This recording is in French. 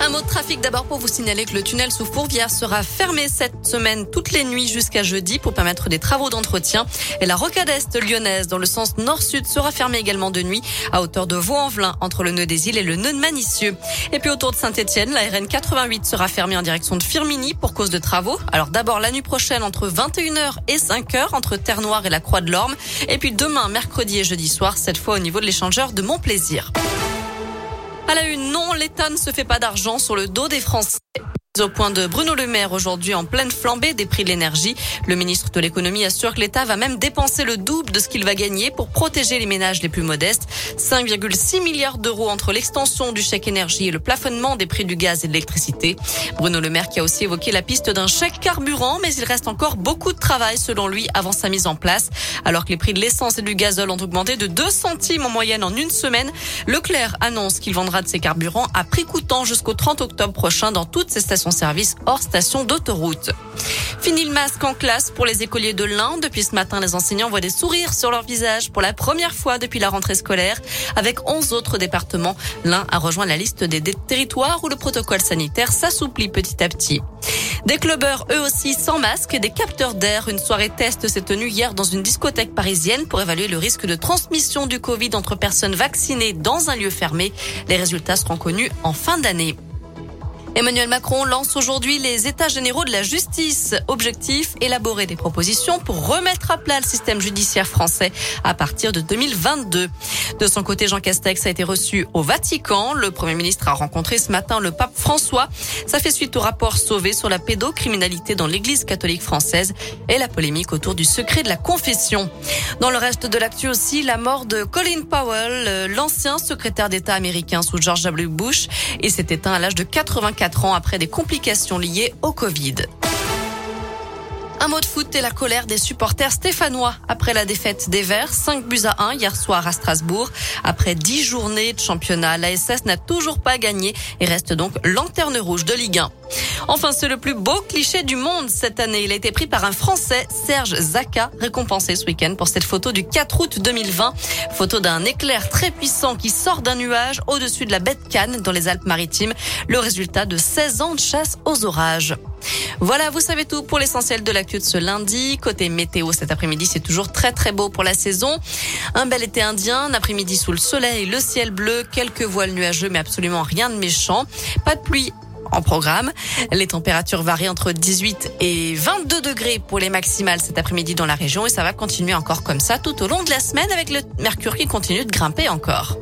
Un mot de trafic d'abord pour vous signaler que le tunnel sous Fourvière sera fermé cette semaine toutes les nuits jusqu'à jeudi pour permettre des travaux d'entretien. Et la rocade est lyonnaise dans le sens nord-sud sera fermée également de nuit à hauteur de Vaux-en-Velin entre le nœud des îles et le nœud de Manicieux. Et puis autour de Saint-Etienne, la RN 88 sera fermée en direction de Firmini pour cause de travaux. Alors d'abord la nuit prochaine entre 21h et 5h entre Terre-Noire et la Croix de l'Orme. Et puis demain, mercredi et jeudi soir, cette fois au niveau de l'échangeur de Montplaisir. À la une, non, l'État ne se fait pas d'argent sur le dos des Français. Au point de Bruno Le Maire aujourd'hui en pleine flambée des prix de l'énergie. Le ministre de l'économie assure que l'État va même dépenser le double de ce qu'il va gagner pour protéger les ménages les plus modestes. 5,6 milliards d'euros entre l'extension du chèque énergie et le plafonnement des prix du gaz et de l'électricité. Bruno Le Maire qui a aussi évoqué la piste d'un chèque carburant, mais il reste encore beaucoup de travail selon lui avant sa mise en place. Alors que les prix de l'essence et du gazole ont augmenté de 2 centimes en moyenne en une semaine, Leclerc annonce qu'il vendra de ses carburants à prix coûtant jusqu'au 30 octobre prochain dans toutes ses stations service hors station d'autoroute. Fini le masque en classe pour les écoliers de l'Ain. Depuis ce matin, les enseignants voient des sourires sur leur visage pour la première fois depuis la rentrée scolaire. Avec 11 autres départements, l'Ain a rejoint la liste des territoires où le protocole sanitaire s'assouplit petit à petit. Des clubbeurs, eux aussi, sans masque et des capteurs d'air. Une soirée test s'est tenue hier dans une discothèque parisienne pour évaluer le risque de transmission du Covid entre personnes vaccinées dans un lieu fermé. Les résultats seront connus en fin d'année. Emmanuel Macron lance aujourd'hui les états généraux de la justice. Objectif, élaborer des propositions pour remettre à plat le système judiciaire français à partir de 2022. De son côté, Jean Castex a été reçu au Vatican. Le Premier ministre a rencontré ce matin le pape François. Ça fait suite au rapport sauvé sur la pédocriminalité dans l'église catholique française et la polémique autour du secret de la confession. Dans le reste de l'actu aussi, la mort de Colin Powell, l'ancien secrétaire d'État américain sous George W. Bush, et s'est éteint à l'âge de 84 ans après des complications liées au Covid. Un mot de foot et la colère des supporters stéphanois après la défaite des Verts, 5 buts à 1 hier soir à Strasbourg. Après 10 journées de championnat, l'ASS n'a toujours pas gagné et reste donc lanterne rouge de Ligue 1. Enfin, c'est le plus beau cliché du monde cette année. Il a été pris par un Français, Serge Zaka, récompensé ce week-end pour cette photo du 4 août 2020. Photo d'un éclair très puissant qui sort d'un nuage au-dessus de la baie de Cannes dans les Alpes-Maritimes. Le résultat de 16 ans de chasse aux orages. Voilà, vous savez tout pour l'essentiel de l'actu de ce lundi. Côté météo, cet après-midi, c'est toujours très très beau pour la saison. Un bel été indien, un après-midi sous le soleil, le ciel bleu, quelques voiles nuageux, mais absolument rien de méchant. Pas de pluie en programme. Les températures varient entre 18 et 22 degrés pour les maximales cet après-midi dans la région et ça va continuer encore comme ça tout au long de la semaine avec le mercure qui continue de grimper encore.